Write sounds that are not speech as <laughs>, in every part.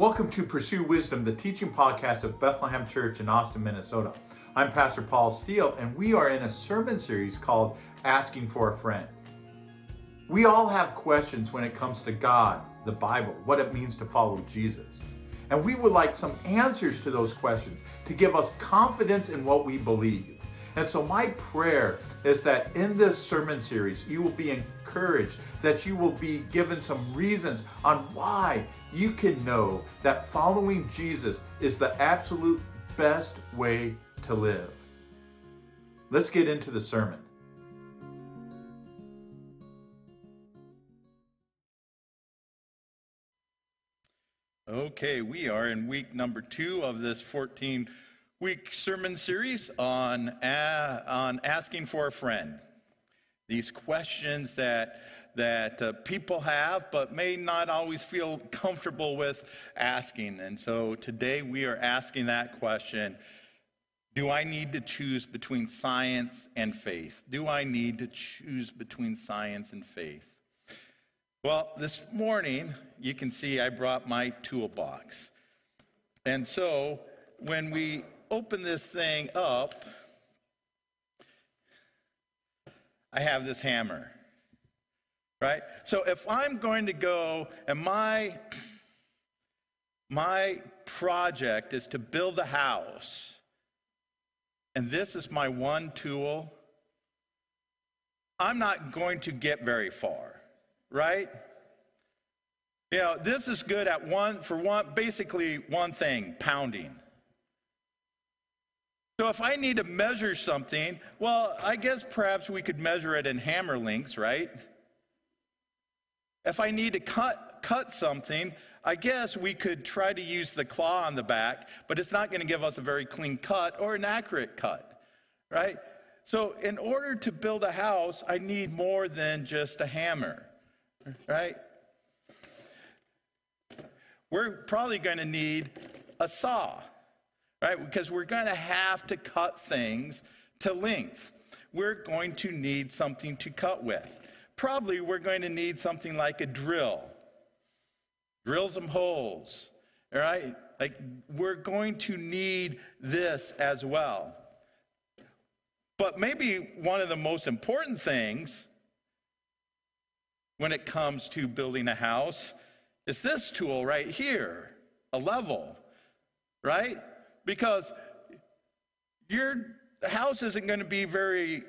Welcome to Pursue Wisdom, the teaching podcast of Bethlehem Church in Austin, Minnesota. I'm Pastor Paul Steele, and we are in a sermon series called Asking for a Friend. We all have questions when it comes to God, the Bible, what it means to follow Jesus. And we would like some answers to those questions to give us confidence in what we believe. And so, my prayer is that in this sermon series, you will be encouraged, that you will be given some reasons on why you can know that following Jesus is the absolute best way to live. Let's get into the sermon. Okay, we are in week number two of this 14 week sermon series on, uh, on asking for a friend. These questions that, that uh, people have, but may not always feel comfortable with asking. And so today we are asking that question Do I need to choose between science and faith? Do I need to choose between science and faith? Well, this morning, you can see I brought my toolbox. And so when we open this thing up, I have this hammer. Right? So if I'm going to go and my my project is to build a house, and this is my one tool, I'm not going to get very far, right? You know, this is good at one for one basically one thing, pounding. So if I need to measure something, well, I guess perhaps we could measure it in hammer links, right? If I need to cut cut something, I guess we could try to use the claw on the back, but it's not going to give us a very clean cut or an accurate cut, right? So in order to build a house, I need more than just a hammer, right? We're probably going to need a saw right? Because we're going to have to cut things to length. We're going to need something to cut with. Probably we're going to need something like a drill. Drill some holes, all right? Like we're going to need this as well. But maybe one of the most important things when it comes to building a house is this tool right here, a level, right? because your house isn't going to be very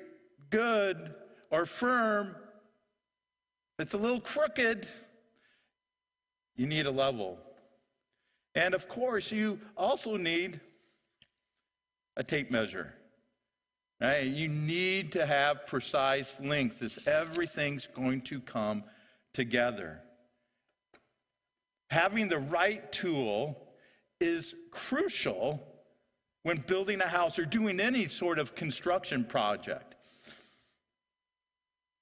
good or firm. It's a little crooked. You need a level. And of course, you also need a tape measure. Right? You need to have precise length as everything's going to come together. Having the right tool is crucial when building a house or doing any sort of construction project.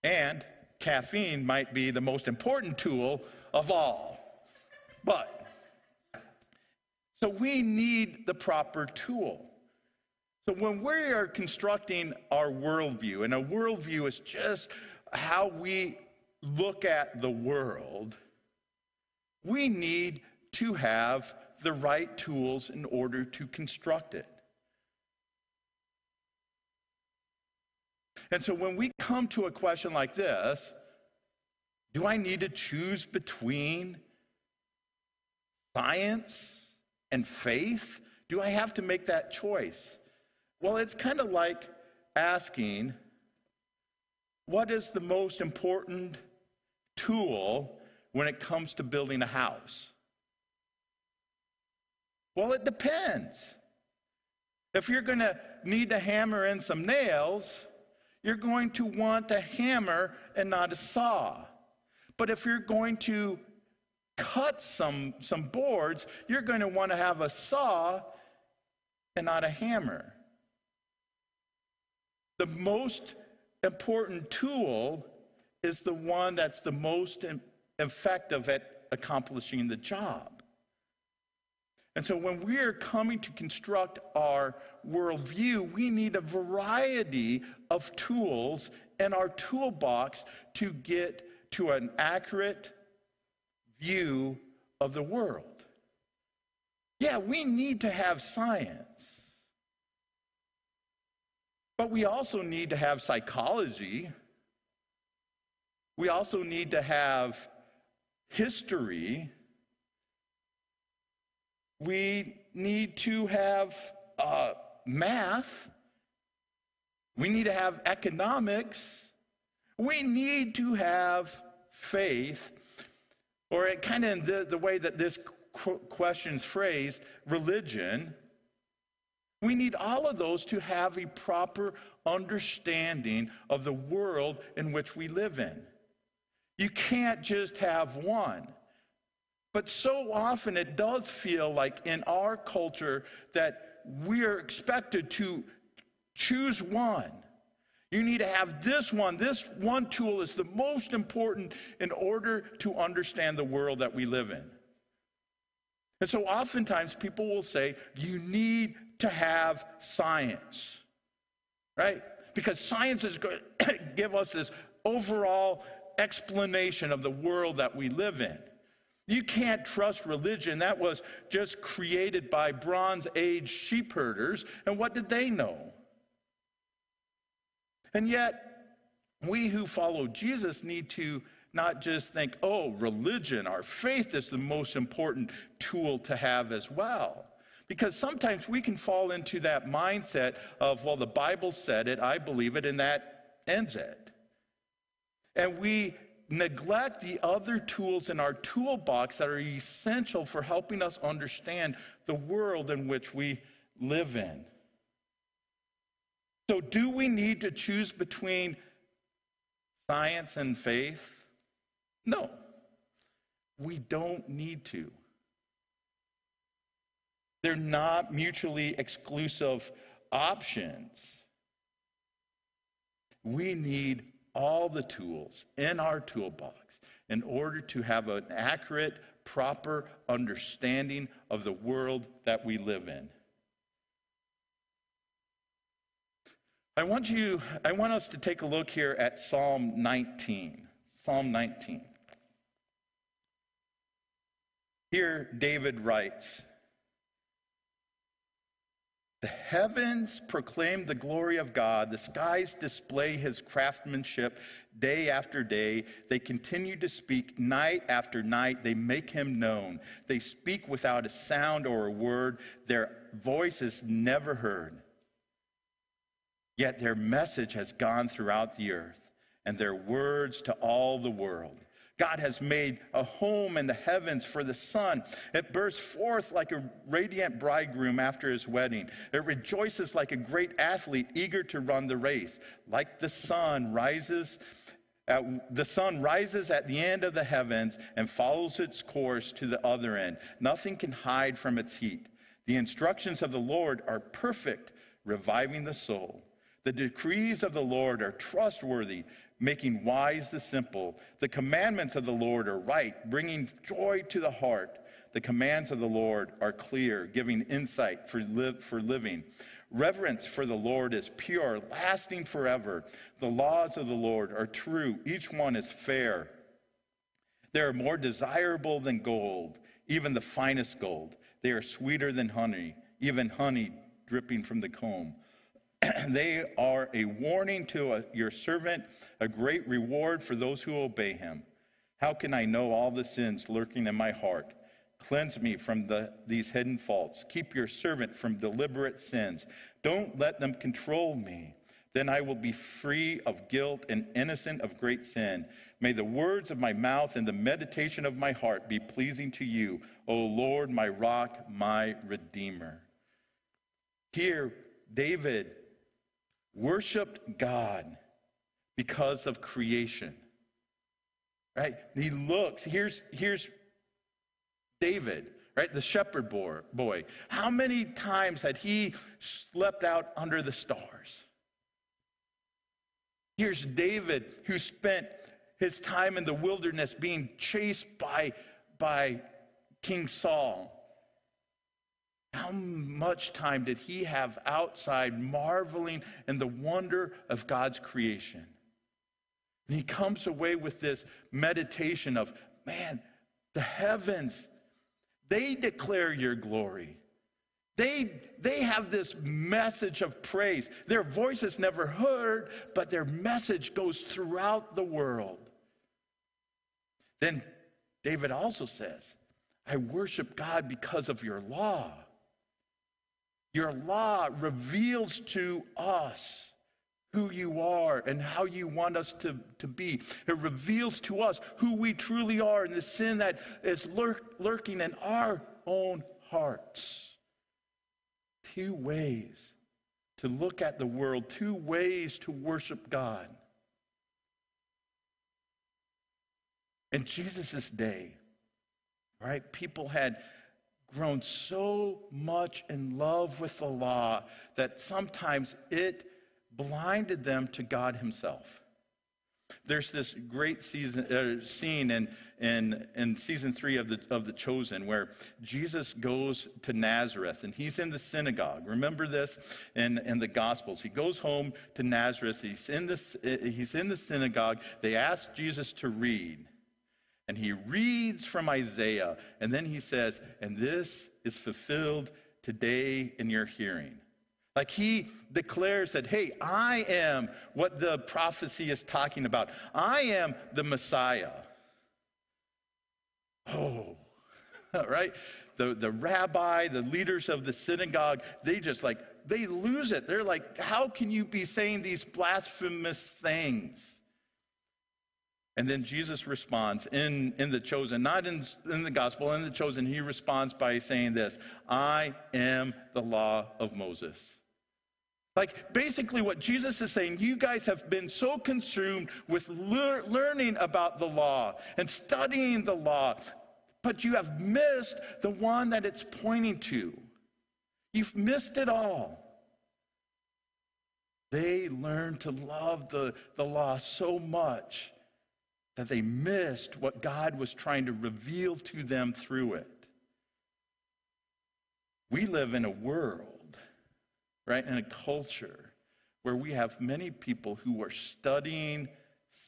And caffeine might be the most important tool of all. But, so we need the proper tool. So when we are constructing our worldview, and a worldview is just how we look at the world, we need to have the right tools in order to construct it. And so when we come to a question like this, do I need to choose between science and faith? Do I have to make that choice? Well, it's kind of like asking what is the most important tool when it comes to building a house? Well, it depends. If you're going to need to hammer in some nails, you're going to want a hammer and not a saw. But if you're going to cut some, some boards, you're going to want to have a saw and not a hammer. The most important tool is the one that's the most effective at accomplishing the job. And so when we are coming to construct our worldview, we need a variety of tools in our toolbox to get to an accurate view of the world. Yeah, we need to have science. But we also need to have psychology. We also need to have history. We need to have uh, math. We need to have economics. We need to have faith, or it kind of the, the way that this question's phrased, religion. We need all of those to have a proper understanding of the world in which we live in. You can't just have one. But so often it does feel like in our culture that we are expected to choose one. You need to have this one. This one tool is the most important in order to understand the world that we live in. And so oftentimes people will say, you need to have science, right? Because science is going <coughs> to give us this overall explanation of the world that we live in. You can't trust religion. That was just created by Bronze Age sheep herders. And what did they know? And yet, we who follow Jesus need to not just think, oh, religion, our faith is the most important tool to have as well. Because sometimes we can fall into that mindset of, well, the Bible said it, I believe it, and that ends it. And we neglect the other tools in our toolbox that are essential for helping us understand the world in which we live in. So, do we need to choose between science and faith? No, we don't need to. They're not mutually exclusive options. We need all the tools in our toolbox in order to have an accurate, proper understanding of the world that we live in. I want you I want us to take a look here at Psalm 19. Psalm 19. Here David writes, the heavens proclaim the glory of God. The skies display his craftsmanship day after day. They continue to speak night after night. They make him known. They speak without a sound or a word. Their voice is never heard. Yet their message has gone throughout the earth and their words to all the world. God has made a home in the heavens for the sun. It bursts forth like a radiant bridegroom after his wedding. It rejoices like a great athlete eager to run the race. Like the sun rises, at, the sun rises at the end of the heavens and follows its course to the other end. Nothing can hide from its heat. The instructions of the Lord are perfect, reviving the soul. The decrees of the Lord are trustworthy, making wise the simple. The commandments of the Lord are right, bringing joy to the heart. The commands of the Lord are clear, giving insight for, for living. Reverence for the Lord is pure, lasting forever. The laws of the Lord are true, each one is fair. They are more desirable than gold, even the finest gold. They are sweeter than honey, even honey dripping from the comb. <clears throat> they are a warning to a, your servant, a great reward for those who obey him. How can I know all the sins lurking in my heart? Cleanse me from the, these hidden faults. Keep your servant from deliberate sins. Don't let them control me. Then I will be free of guilt and innocent of great sin. May the words of my mouth and the meditation of my heart be pleasing to you, O Lord, my rock, my redeemer. Here, David worshiped God because of creation. Right? He looks, here's, here's David, right? The shepherd boy. How many times had he slept out under the stars? Here's David who spent his time in the wilderness being chased by, by King Saul. How much time did he have outside marveling in the wonder of God's creation? And he comes away with this meditation of, man, the heavens, They declare your glory. They, they have this message of praise. Their voice is never heard, but their message goes throughout the world. Then David also says, I worship God because of your law. Your law reveals to us who you are and how you want us to, to be. It reveals to us who we truly are and the sin that is lurk, lurking in our own hearts. Two ways to look at the world, two ways to worship God. In Jesus' day, right, people had grown so much in love with the law that sometimes it blinded them to God Himself. There's this great season, uh, scene in, in, in season three of the, of the Chosen where Jesus goes to Nazareth and he's in the synagogue. Remember this in, in the Gospels. He goes home to Nazareth. He's in, this, uh, he's in the synagogue. They ask Jesus to read. And he reads from Isaiah. And then he says, And this is fulfilled today in your hearing. Like he declares that, hey, I am what the prophecy is talking about. I am the Messiah. Oh, <laughs> right? The, the rabbi, the leaders of the synagogue, they just like, they lose it. They're like, how can you be saying these blasphemous things? And then Jesus responds in, in the chosen, not in, in the gospel, in the chosen, he responds by saying this I am the law of Moses. Like basically, what Jesus is saying, you guys have been so consumed with lear- learning about the law and studying the law, but you have missed the one that it's pointing to. You've missed it all. They learned to love the, the law so much that they missed what God was trying to reveal to them through it. We live in a world right, in a culture where we have many people who are studying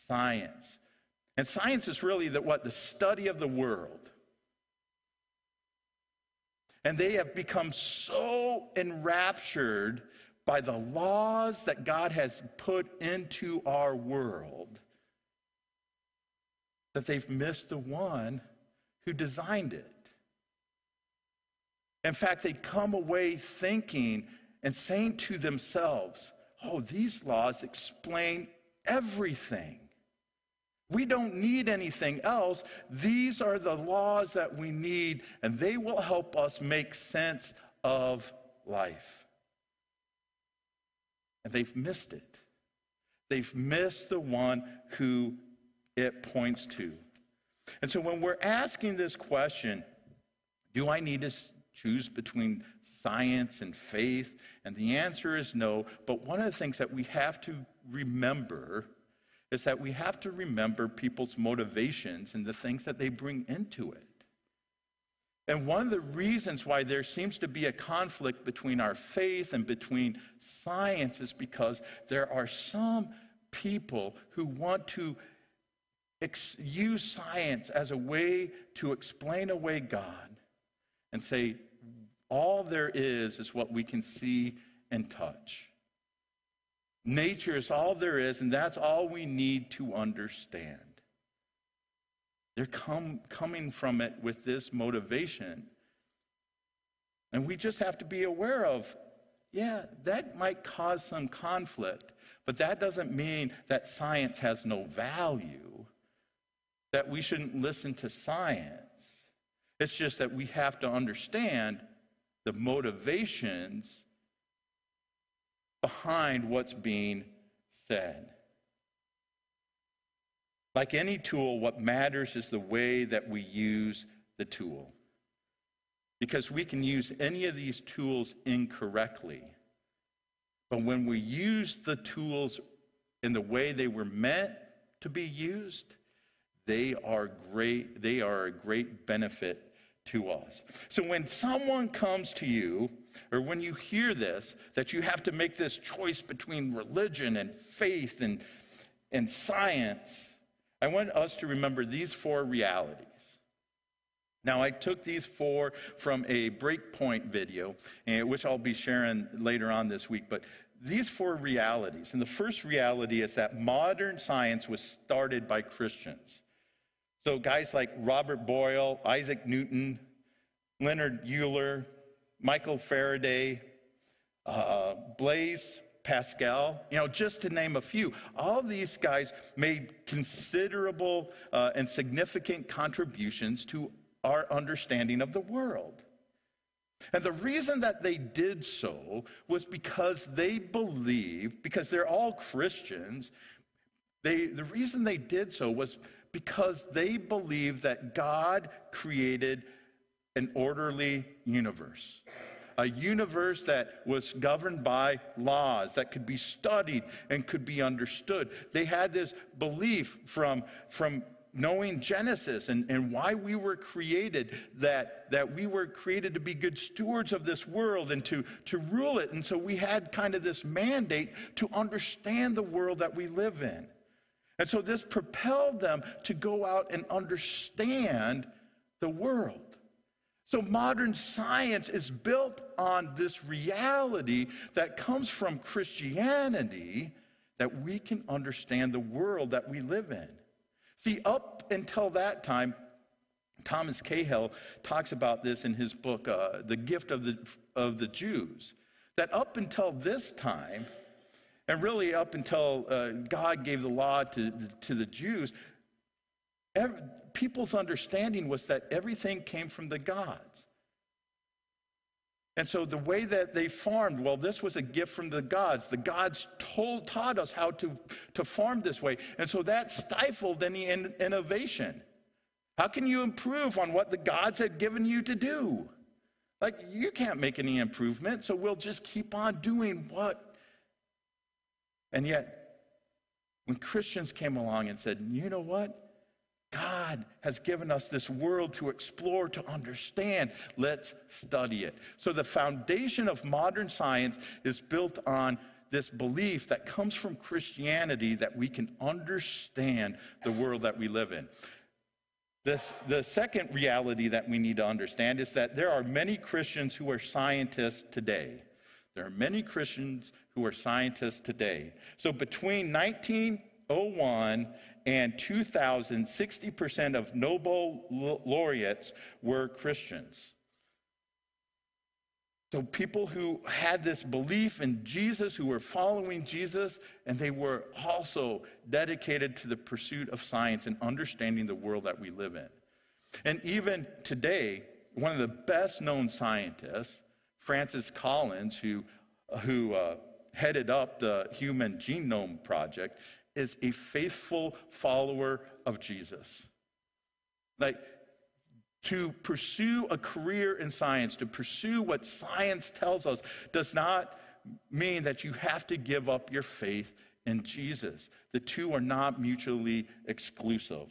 science. And science is really the, what? The study of the world. And they have become so enraptured by the laws that God has put into our world that they've missed the one who designed it. In fact, they come away thinking and saying to themselves, oh, these laws explain everything. We don't need anything else. These are the laws that we need, and they will help us make sense of life. And they've missed it. They've missed the one who it points to. And so when we're asking this question, do I need to choose between science and faith? And the answer is no. But one of the things that we have to remember is that we have to remember people's motivations and the things that they bring into it. And one of the reasons why there seems to be a conflict between our faith and between science is because there are some people who want to ex- use science as a way to explain away God and say, all there is is what we can see and touch. Nature is all there is, and that's all we need to understand. They're come, coming from it with this motivation. And we just have to be aware of, yeah, that might cause some conflict, but that doesn't mean that science has no value, that we shouldn't listen to science. It's just that we have to understand the motivations behind what's being said. Like any tool, what matters is the way that we use the tool. Because we can use any of these tools incorrectly. But when we use the tools in the way they were meant to be used, they are great, they are a great benefit to us. So when someone comes to you, or when you hear this, that you have to make this choice between religion and faith and, and science, I want us to remember these four realities. Now, I took these four from a Breakpoint video, eh, which I'll be sharing later on this week. But these four realities, and the first reality is that modern science was started by Christians. So, guys like Robert Boyle, Isaac Newton, Leonard Euler, Michael Faraday, uh, Blaise Pascal, you know, just to name a few. All these guys made considerable uh, and significant contributions to our understanding of the world. And the reason that they did so was because they believed, because they're all Christians, they, the reason they did so was because they believed that God created an orderly universe. A universe that was governed by laws that could be studied and could be understood. They had this belief from, from knowing Genesis and, and why we were created, that, that we were created to be good stewards of this world and to, to rule it. And so we had kind of this mandate to understand the world that we live in. And so this propelled them to go out and understand the world. So modern science is built on this reality that comes from Christianity that we can understand the world that we live in. See, up until that time, Thomas Cahill talks about this in his book, uh, The Gift of the, of the Jews, that up until this time, and really up until uh, God gave the law to, to the Jews, every, people's understanding was that everything came from the gods. And so the way that they farmed, well, this was a gift from the gods. The gods told, taught us how to, to farm this way. And so that stifled any in, innovation. How can you improve on what the gods had given you to do? Like, you can't make any improvement, so we'll just keep on doing what. And yet, when Christians came along and said, you know what? God has given us this world to explore, to understand. Let's study it. So, the foundation of modern science is built on this belief that comes from Christianity that we can understand the world that we live in. This, the second reality that we need to understand is that there are many Christians who are scientists today. There are many Christians who are scientists today. So between 1901 and 2000, 60% of Nobel laureates were Christians. So, people who had this belief in Jesus, who were following Jesus, and they were also dedicated to the pursuit of science and understanding the world that we live in. And even today, one of the best known scientists, Francis Collins, who, who uh, headed up the Human Genome Project, is a faithful follower of Jesus. Like, to pursue a career in science, to pursue what science tells us, does not mean that you have to give up your faith in Jesus. The two are not mutually exclusive.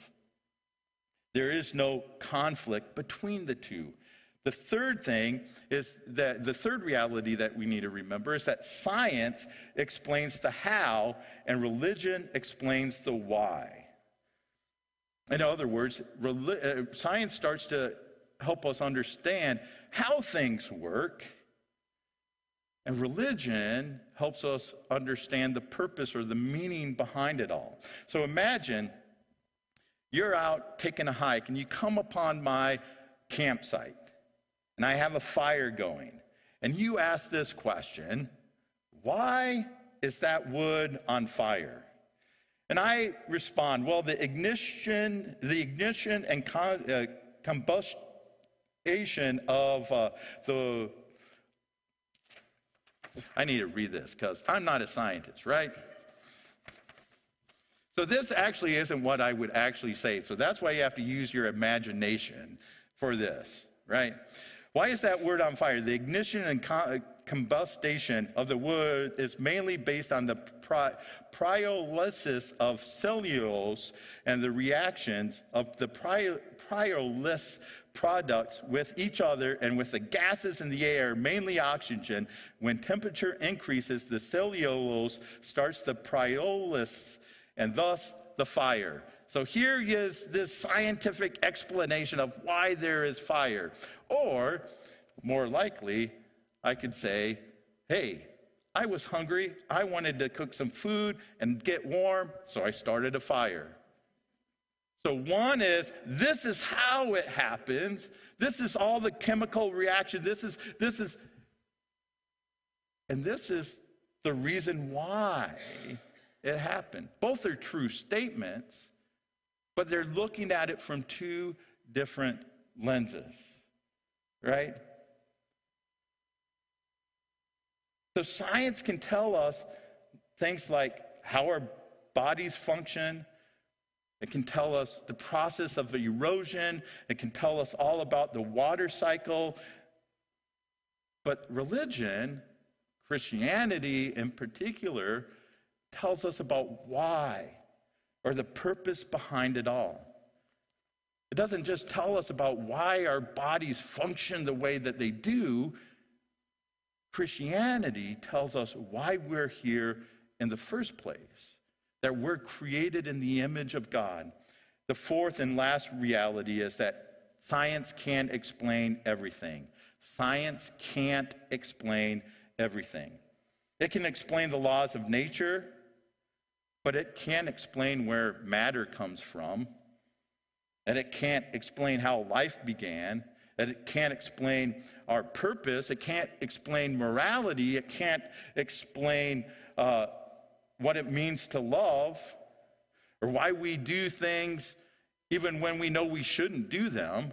There is no conflict between the two. The third thing is that the third reality that we need to remember is that science explains the how and religion explains the why. In other words, uh, science starts to help us understand how things work, and religion helps us understand the purpose or the meaning behind it all. So imagine you're out taking a hike and you come upon my campsite and I have a fire going, and you ask this question why is that wood on fire? And I respond, well, the ignition, the ignition and con, uh, combustion of uh, the. I need to read this because I'm not a scientist, right? So this actually isn't what I would actually say. So that's why you have to use your imagination for this, right? Why is that word on fire? The ignition and uh, combustion of the wood is mainly based on the pyrolysis of cellulose and the reactions of the pyrolysis products with each other and with the gases in the air, mainly oxygen. When temperature increases, the cellulose starts the pyrolysis and thus the fire. So here is this scientific explanation of why there is fire. Or, more likely, I could say, hey, I was hungry. I wanted to cook some food and get warm, so I started a fire. So, one is this is how it happens. This is all the chemical reaction. This is, this is, and this is the reason why it happened. Both are true statements, but they're looking at it from two different lenses, right? So science can tell us things like how our bodies function. It can tell us the process of erosion. It can tell us all about the water cycle. But religion, Christianity in particular, tells us about why or the purpose behind it all. It doesn't just tell us about why our bodies function the way that they do. Christianity tells us why we're here in the first place, that we're created in the image of God. The fourth and last reality is that science can't explain everything. Science can't explain everything. It can explain the laws of nature, but it can't explain where matter comes from. And it can't explain how life began. And it can't explain our purpose. It can't explain morality. It can't explain uh, what it means to love or why we do things even when we know we shouldn't do them.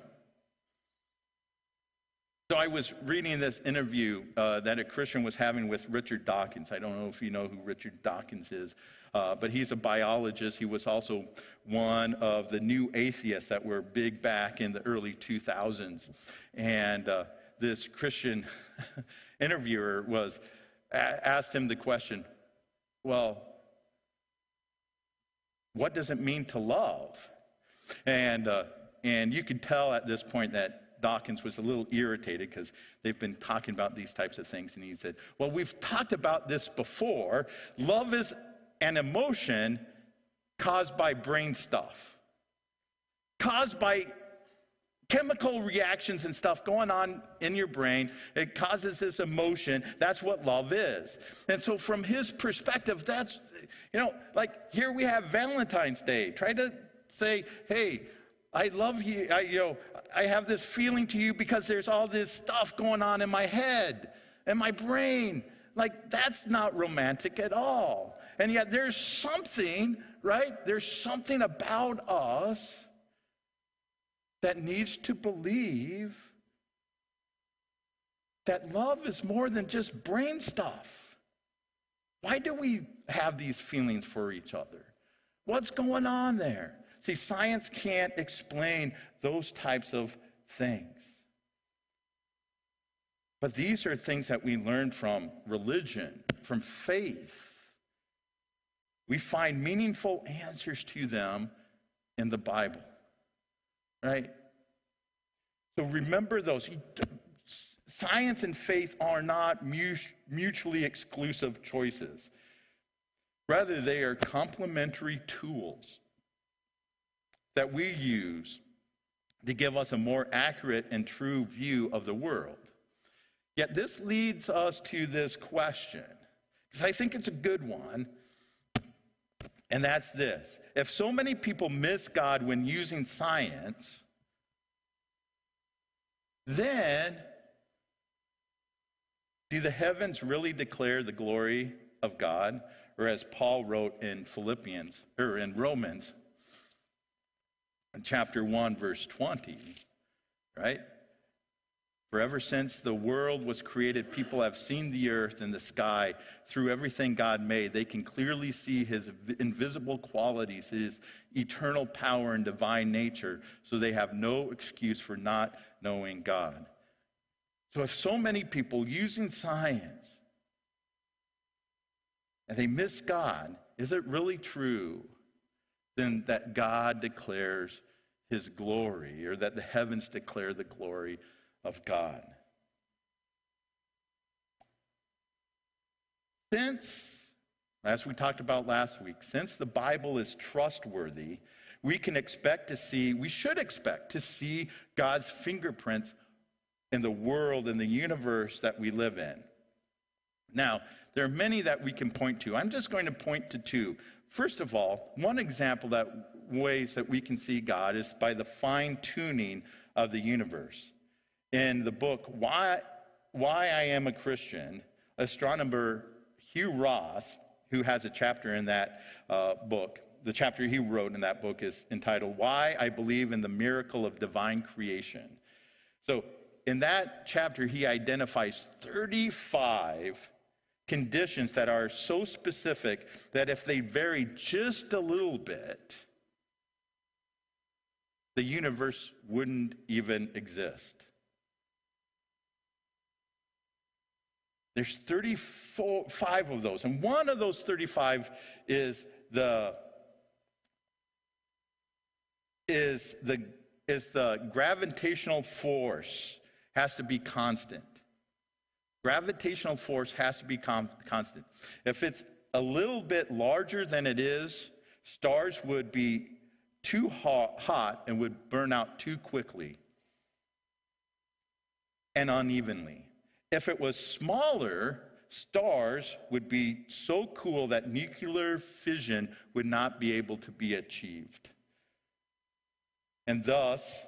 So I was reading this interview uh, that a Christian was having with Richard Dawkins. I don't know if you know who Richard Dawkins is, uh, but he's a biologist. He was also one of the new atheists that were big back in the early 2000s. And uh, this Christian <laughs> interviewer was asked him the question, "Well, what does it mean to love?" And uh, and you could tell at this point that Dawkins was a little irritated because they've been talking about these types of things. And he said, Well, we've talked about this before. Love is an emotion caused by brain stuff, caused by chemical reactions and stuff going on in your brain. It causes this emotion. That's what love is. And so, from his perspective, that's, you know, like here we have Valentine's Day. Try to say, hey, I love you. I, you know, I have this feeling to you because there's all this stuff going on in my head and my brain. Like, that's not romantic at all. And yet, there's something, right? There's something about us that needs to believe that love is more than just brain stuff. Why do we have these feelings for each other? What's going on there? See, science can't explain those types of things. But these are things that we learn from religion, from faith. We find meaningful answers to them in the Bible, right? So remember those. Science and faith are not mutually exclusive choices. Rather, they are complementary tools that we use to give us a more accurate and true view of the world. Yet this leads us to this question, because I think it's a good one, and that's this. If so many people miss God when using science, then do the heavens really declare the glory of God? Or as Paul wrote in Philippians, or in Romans, in chapter 1, verse 20, right? For ever since the world was created, people have seen the earth and the sky through everything God made. They can clearly see his invisible qualities, his eternal power and divine nature, so they have no excuse for not knowing God. So, if so many people using science and they miss God, is it really true then that God declares his glory or that the heavens declare the glory of God. Since, as we talked about last week, since the Bible is trustworthy, we can expect to see, we should expect to see God's fingerprints in the world, in the universe that we live in. Now, there are many that we can point to. I'm just going to point to two. First of all, one example that ways that we can see God is by the fine tuning of the universe. In the book Why, Why I Am a Christian, astronomer Hugh Ross, who has a chapter in that uh, book, the chapter he wrote in that book is entitled Why I Believe in the Miracle of Divine Creation. So, in that chapter, he identifies 35 conditions that are so specific that if they vary just a little bit, the universe wouldn't even exist. There's 35 of those, and one of those 35 is the is the is the gravitational force has to be constant. Gravitational force has to be com- constant. If it's a little bit larger than it is, stars would be too hot, and would burn out too quickly and unevenly. If it was smaller, stars would be so cool that nuclear fission would not be able to be achieved. And thus,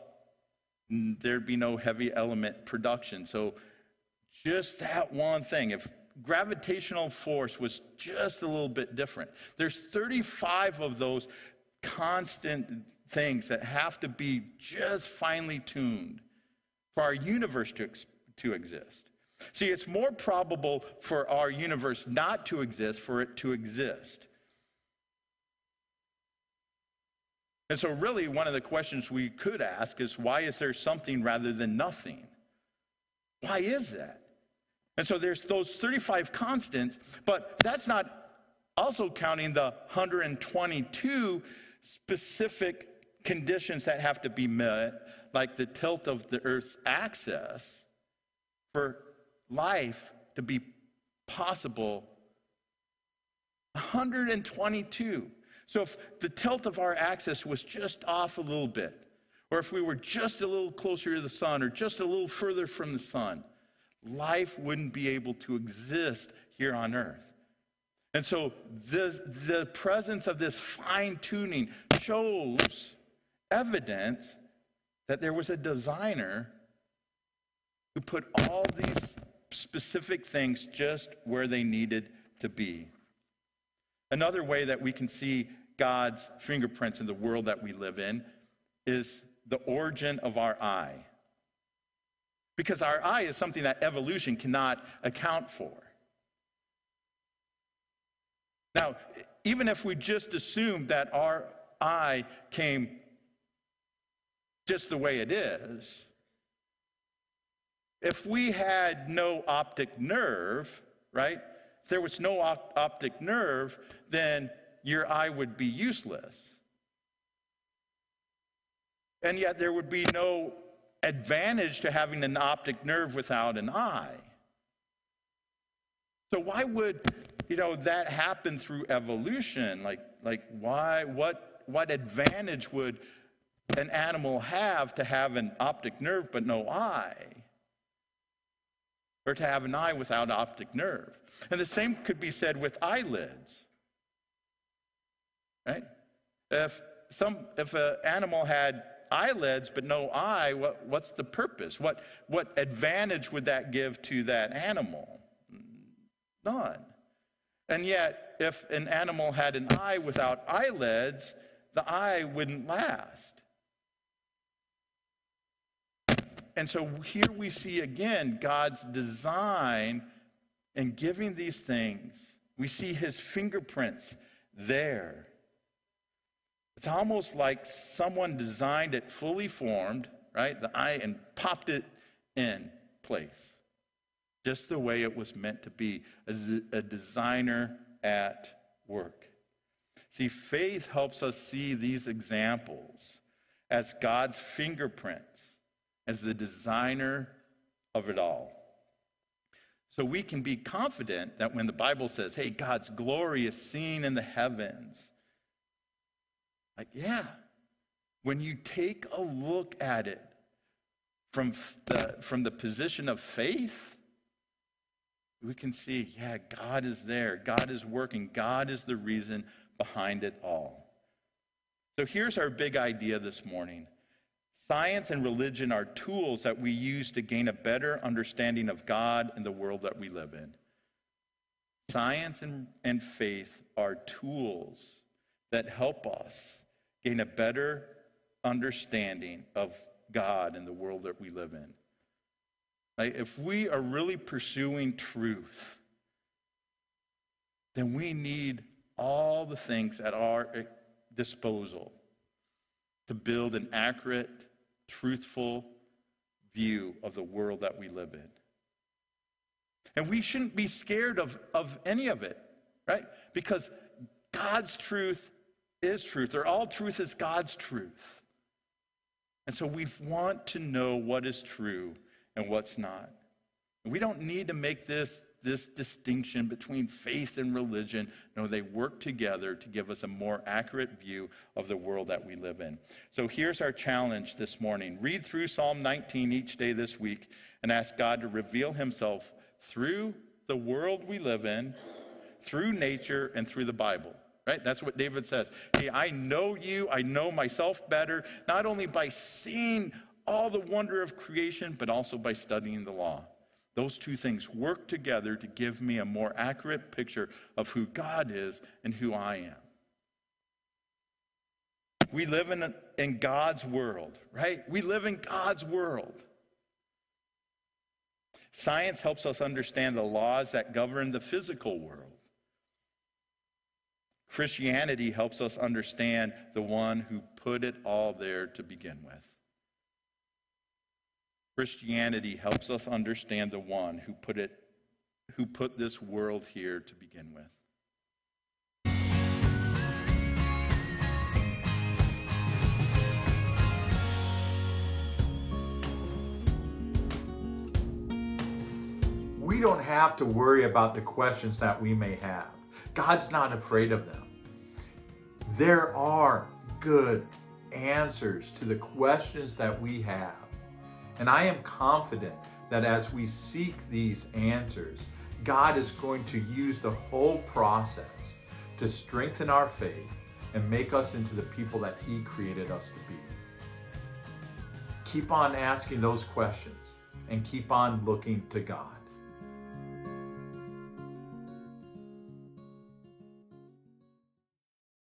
there'd be no heavy element production. So just that one thing. If gravitational force was just a little bit different, there's 35 of those constant things that have to be just finely tuned for our universe to, to exist. See, it's more probable for our universe not to exist for it to exist. And so, really, one of the questions we could ask is why is there something rather than nothing? Why is that? And so there's those 35 constants, but that's not also counting the 122 specific conditions that have to be met, like the tilt of the Earth's axis, for life to be possible. 122. So if the tilt of our axis was just off a little bit, or if we were just a little closer to the sun, or just a little further from the sun, life wouldn't be able to exist here on earth. And so the, the presence of this fine tuning shows evidence that there was a designer who put all these specific things just where they needed to be. Another way that we can see God's fingerprints in the world that we live in is the origin of our eye because our eye is something that evolution cannot account for. Now, even if we just assume that our eye came just the way it is, if we had no optic nerve, right? If there was no op- optic nerve, then your eye would be useless. And yet there would be no advantage to having an optic nerve without an eye. So why would you know that happened through evolution? Like like why what what advantage would an animal have to have an optic nerve but no eye? Or to have an eye without optic nerve. And the same could be said with eyelids. Right? If some if an animal had eyelids but no eye, what, what's the purpose? What, what advantage would that give to that animal? None. And yet, if an animal had an eye without eyelids, the eye wouldn't last. And so here we see again God's design in giving these things. We see his fingerprints there. It's almost like someone designed it fully formed, right? The eye and popped it in place. Just the way it was meant to be as a designer at work. See, faith helps us see these examples as God's fingerprints, as the designer of it all. So we can be confident that when the Bible says, hey, God's glory is seen in the heavens, like, yeah, when you take a look at it from the, from the position of faith, we can see, yeah, God is there. God is working. God is the reason behind it all. So here's our big idea this morning science and religion are tools that we use to gain a better understanding of God and the world that we live in. Science and, and faith are tools that help us gain a better understanding of God and the world that we live in. Like if we are really pursuing truth, then we need all the things at our eh, disposal to build an accurate, truthful view of the world that we live in. And we shouldn't be scared of, of any of it, right? Because God's truth is truth, or all truth is God's truth. And so we want to know what is true and what's not. We don't need to make this, this distinction between faith and religion. No, they work together to give us a more accurate view of the world that we live in. So here's our challenge this morning read through Psalm 19 each day this week and ask God to reveal himself through the world we live in, through nature, and through the Bible right? That's what David says. Hey, I know you, I know myself better, not only by seeing all the wonder of creation, but also by studying the law. Those two things work together to give me a more accurate picture of who God is and who I am. We live in, in God's world, right? We live in God's world. Science helps us understand the laws that govern the physical world. Christianity helps us understand the one who put it all there to begin with. Christianity helps us understand the one who put it who put this world here to begin with. We don't have to worry about the questions that we may have. God's not afraid of them. There are good answers to the questions that we have. And I am confident that as we seek these answers, God is going to use the whole process to strengthen our faith and make us into the people that He created us to be. Keep on asking those questions and keep on looking to God.